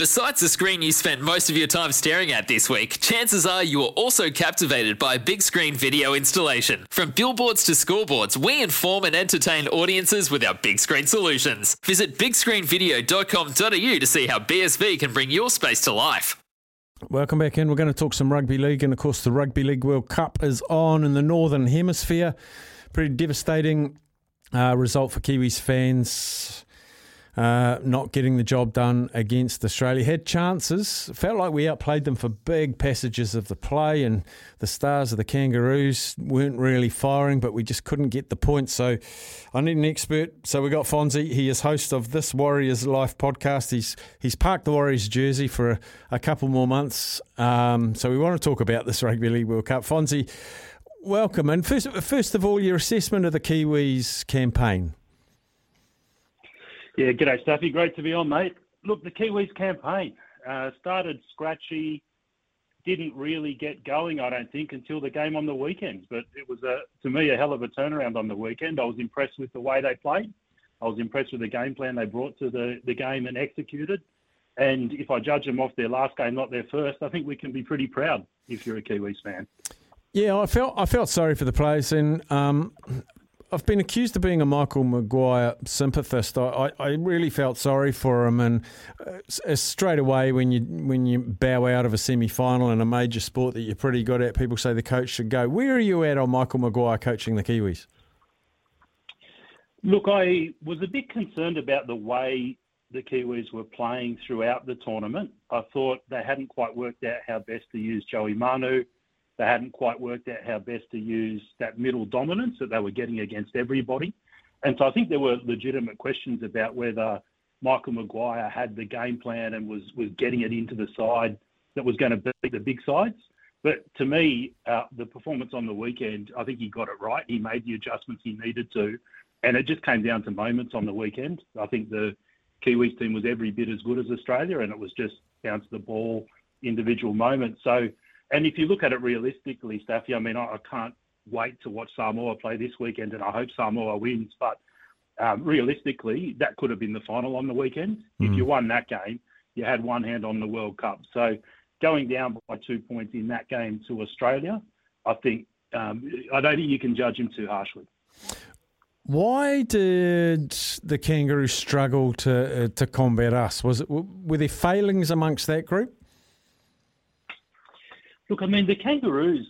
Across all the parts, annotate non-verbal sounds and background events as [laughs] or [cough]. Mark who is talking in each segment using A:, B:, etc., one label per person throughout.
A: Besides the screen you spent most of your time staring at this week, chances are you are also captivated by a big screen video installation. From billboards to scoreboards, we inform and entertain audiences with our big screen solutions. Visit bigscreenvideo.com.au to see how BSV can bring your space to life.
B: Welcome back in. We're going to talk some rugby league, and of course, the Rugby League World Cup is on in the Northern Hemisphere. Pretty devastating uh, result for Kiwis fans. Uh, not getting the job done against Australia. Had chances. Felt like we outplayed them for big passages of the play, and the stars of the Kangaroos weren't really firing, but we just couldn't get the point. So I need an expert. So we got Fonzie. He is host of this Warriors Life podcast. He's he's parked the Warriors jersey for a, a couple more months. Um, so we want to talk about this Rugby League World Cup. Fonzie, welcome. And first, first of all, your assessment of the Kiwis campaign.
C: Yeah, g'day, Staffy. Great to be on, mate. Look, the Kiwis campaign uh, started scratchy, didn't really get going, I don't think, until the game on the weekend. But it was, a, to me, a hell of a turnaround on the weekend. I was impressed with the way they played. I was impressed with the game plan they brought to the, the game and executed. And if I judge them off their last game, not their first, I think we can be pretty proud if you're a Kiwis fan.
B: Yeah, I felt I felt sorry for the players, and um, I've been accused of being a Michael Maguire sympathist. I, I, I really felt sorry for him, and uh, straight away when you when you bow out of a semi final in a major sport that you're pretty good at, people say the coach should go. Where are you at on Michael Maguire coaching the Kiwis?
C: Look, I was a bit concerned about the way the Kiwis were playing throughout the tournament. I thought they hadn't quite worked out how best to use Joey Manu. They hadn't quite worked out how best to use that middle dominance that they were getting against everybody. And so I think there were legitimate questions about whether Michael Maguire had the game plan and was, was getting it into the side that was going to beat the big sides. But to me, uh, the performance on the weekend, I think he got it right. He made the adjustments he needed to. And it just came down to moments on the weekend. I think the Kiwis team was every bit as good as Australia, and it was just down to the ball, individual moments. So, and if you look at it realistically, Staffy, I mean, I, I can't wait to watch Samoa play this weekend, and I hope Samoa wins. But um, realistically, that could have been the final on the weekend. Mm. If you won that game, you had one hand on the World Cup. So, going down by two points in that game to Australia, I think um, I don't think you can judge him too harshly.
B: Why did the Kangaroos struggle to uh, to combat us? Was it were there failings amongst that group?
C: Look, I mean, the Kangaroos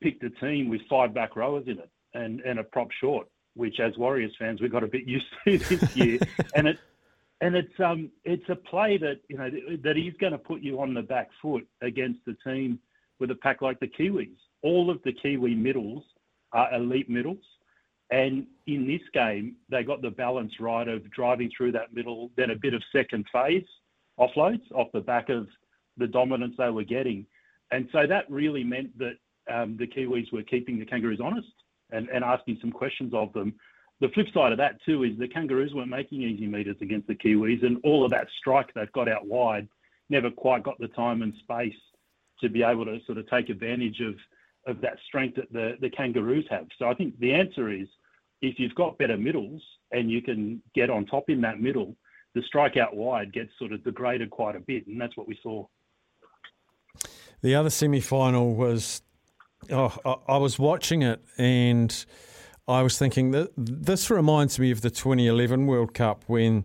C: picked a team with five back rowers in it and, and a prop short, which as Warriors fans we got a bit [laughs] used to this year. [laughs] and it and it's um it's a play that you know that is going to put you on the back foot against a team with a pack like the Kiwis. All of the Kiwi middles are elite middles. And in this game, they got the balance right of driving through that middle, then a bit of second phase offloads off the back of the dominance they were getting. And so that really meant that um, the Kiwis were keeping the Kangaroos honest and, and asking some questions of them. The flip side of that, too, is the Kangaroos weren't making easy meters against the Kiwis, and all of that strike they've got out wide never quite got the time and space to be able to sort of take advantage of, of that strength that the, the Kangaroos have. So I think the answer is if you've got better middles and you can get on top in that middle, the strike out wide gets sort of degraded quite a bit, and that's what we saw.
B: The other semi final was, oh, I, I was watching it and I was thinking that this reminds me of the 2011 World Cup when.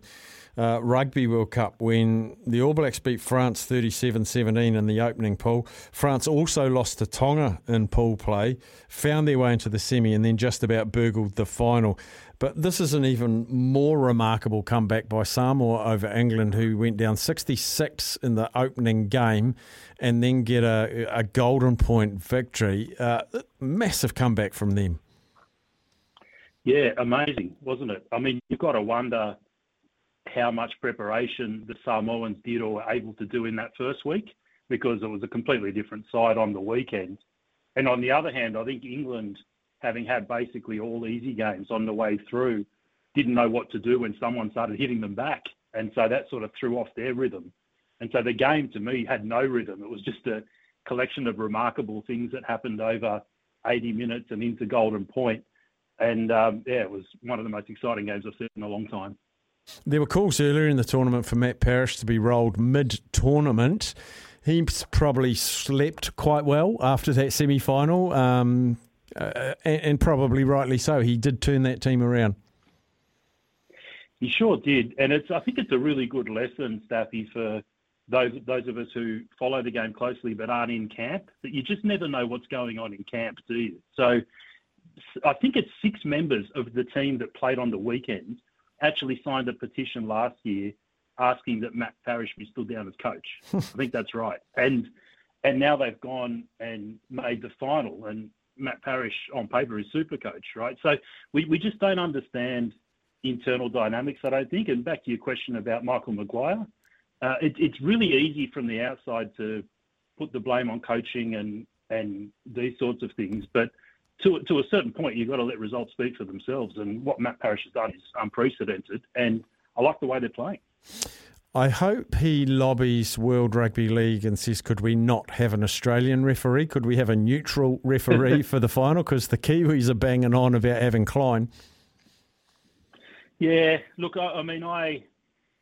B: Uh, Rugby World Cup when the All Blacks beat France 37 17 in the opening pool. France also lost to Tonga in pool play, found their way into the semi, and then just about burgled the final. But this is an even more remarkable comeback by Samoa over England, who went down 66 in the opening game and then get a, a golden point victory. Uh, massive comeback from them.
C: Yeah, amazing, wasn't it? I mean, you've got to wonder how much preparation the Samoans did or were able to do in that first week. because it was a completely different side on the weekend. And on the other hand, I think England, having had basically all easy games on the way through, didn't know what to do when someone started hitting them back. And so that sort of threw off their rhythm. And so the game to me had no rhythm. It was just a collection of remarkable things that happened over 80 minutes and into Golden Point. And um, yeah, it was one of the most exciting games I've seen in a long time.
B: There were calls earlier in the tournament for Matt Parish to be rolled mid tournament. He's probably slept quite well after that semi final, um, uh, and, and, probably rightly so. He did turn that team around.
C: He sure did, and it's. I think it's a really good lesson, Staffy, for those those of us who follow the game closely but aren't in camp. That you just never know what's going on in camp, do you? So, I think it's six members of the team that played on the weekend actually signed a petition last year asking that Matt Parish be stood down as coach. [laughs] I think that's right. And and now they've gone and made the final, and Matt Parish on paper is super coach, right? So we, we just don't understand internal dynamics, I don't think. And back to your question about Michael Maguire, uh, it, it's really easy from the outside to put the blame on coaching and and these sorts of things, but to, to a certain point, you've got to let results speak for themselves. And what Matt Parish has done is unprecedented. And I like the way they're playing.
B: I hope he lobbies World Rugby League and says, could we not have an Australian referee? Could we have a neutral referee [laughs] for the final? Because the Kiwis are banging on about having Klein.
C: Yeah, look, I, I mean, I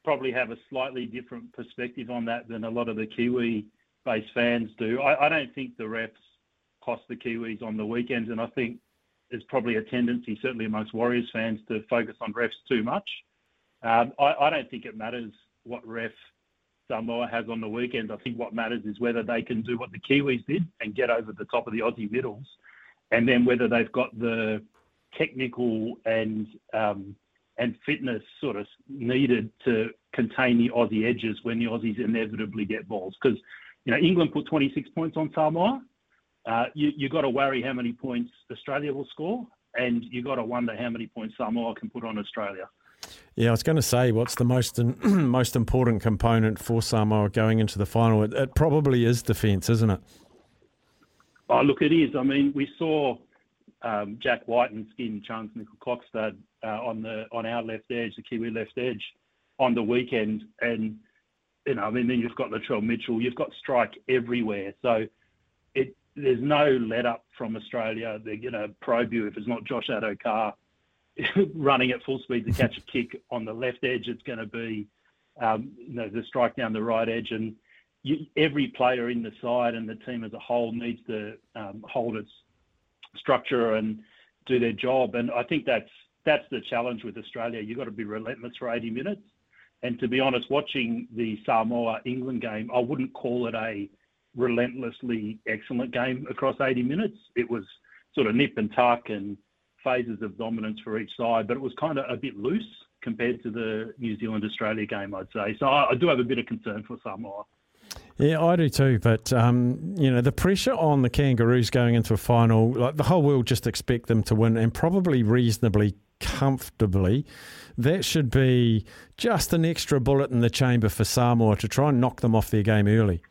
C: probably have a slightly different perspective on that than a lot of the Kiwi based fans do. I, I don't think the refs cost the Kiwis on the weekends. And I think there's probably a tendency, certainly amongst Warriors fans, to focus on refs too much. Um, I, I, don't think it matters what ref Samoa has on the weekend. I think what matters is whether they can do what the Kiwis did and get over the top of the Aussie middles, and then whether they've got the technical and um, and fitness sort of needed to contain the Aussie edges when the Aussies inevitably get balls. Because you know England put 26 points on Samoa. Uh, you you got to worry how many points Australia will score, and you got to wonder how many points Samoa can put on Australia.
B: Yeah, I was going to say, what's the most [clears throat] most important component for Samoa going into the final? It, it, probably is defence, isn't it?
C: Oh, look, it is. I mean, we saw um, Jack White and skin Charnze Nicoll-Klokstad uh, on the on our left edge, the Kiwi left edge, on the weekend, and you know, I mean, then you've got Latrell Mitchell, you've got strike everywhere. So it there's no let up from Australia. They're going to probe you if it's not Josh Addo-Carr [laughs] running at full speed to catch a kick on the left edge. It's going to be um, you know the strike down the right edge, and you, every player in the side and the team as a whole needs to um, hold its structure and do their job. And I think that's that's the challenge with Australia. You've got to be relentless for 80 minutes. And to be honest, watching the Samoa England game, I wouldn't call it a relentlessly excellent game across 80 minutes. It was sort of nip and tuck and phases of dominance for each side, but it was kind of a bit loose compared to the New Zealand Australia game, I'd say. So I, I do have a bit of concern for Samoa.
B: Yeah, I do too. But um, you know, the pressure on the Kangaroos going into a final, like the whole world just expect them to win, and probably reasonably comfortably. That should be just an extra bullet in the chamber for Samoa to try and knock them off their game early.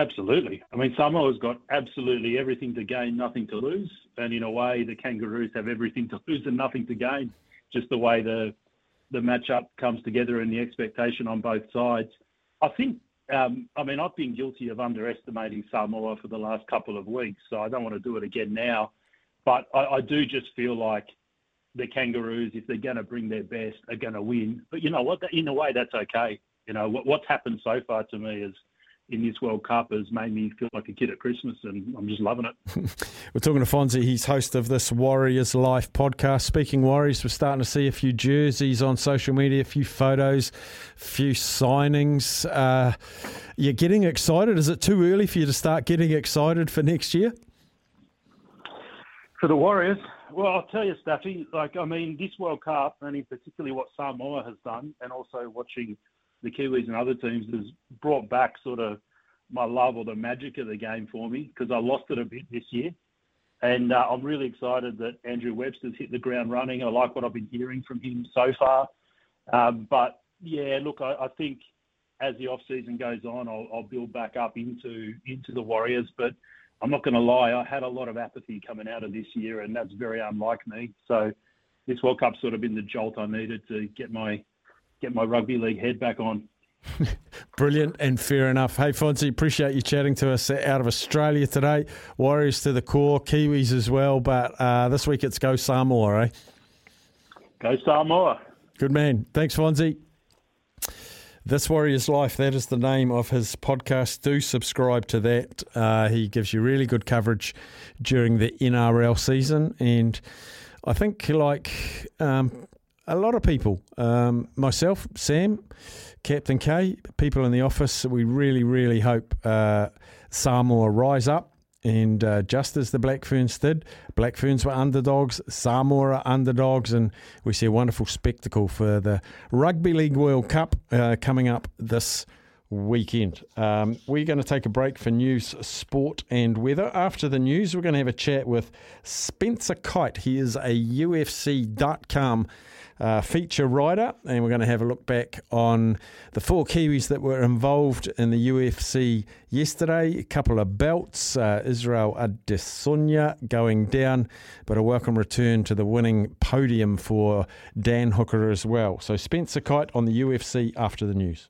C: Absolutely. I mean, Samoa's got absolutely everything to gain, nothing to lose. And in a way, the Kangaroos have everything to lose and nothing to gain. Just the way the the matchup comes together and the expectation on both sides. I think, um, I mean, I've been guilty of underestimating Samoa for the last couple of weeks, so I don't want to do it again now. But I, I do just feel like the Kangaroos, if they're going to bring their best, are going to win. But you know what? In a way, that's okay. You know what, what's happened so far to me is in this World Cup has made me feel like a kid at Christmas, and I'm just loving it. [laughs]
B: we're talking to Fonzie. He's host of this Warriors Life podcast. Speaking Warriors, we're starting to see a few jerseys on social media, a few photos, a few signings. Uh, you're getting excited. Is it too early for you to start getting excited for next year?
C: For the Warriors, well, I'll tell you, Staffy. Like, I mean, this World Cup, and in particularly what Samoa has done, and also watching the Kiwis and other teams has brought back sort of my love or the magic of the game for me because I lost it a bit this year. And uh, I'm really excited that Andrew Webster's hit the ground running. I like what I've been hearing from him so far. Um, but yeah, look, I, I think as the off season goes on, I'll, I'll build back up into into the Warriors. But I'm not going to lie, I had a lot of apathy coming out of this year, and that's very unlike me. So this World Cup's sort of been the jolt I needed to get my get my rugby league head back on. [laughs]
B: Brilliant and fair enough. Hey, Fonzie, appreciate you chatting to us out of Australia today. Warriors to the core, Kiwis as well, but uh, this week it's Go Samoa, eh?
C: Go Samoa.
B: Good man. Thanks, Fonzie. This Warrior's Life, that is the name of his podcast. Do subscribe to that. Uh, he gives you really good coverage during the NRL season. And I think, like um, a lot of people, um, myself, Sam, Captain K, people in the office, we really, really hope uh, Samoa rise up. And uh, just as the Black Ferns did, Black Ferns were underdogs, Samoa are underdogs, and we see a wonderful spectacle for the Rugby League World Cup uh, coming up this weekend. Um, we're going to take a break for news, sport, and weather. After the news, we're going to have a chat with Spencer Kite. He is a UFC.com uh, feature writer, and we're going to have a look back on the four Kiwis that were involved in the UFC yesterday. A couple of belts, uh, Israel Adesanya going down, but a welcome return to the winning podium for Dan Hooker as well. So Spencer Kite on the UFC after the news.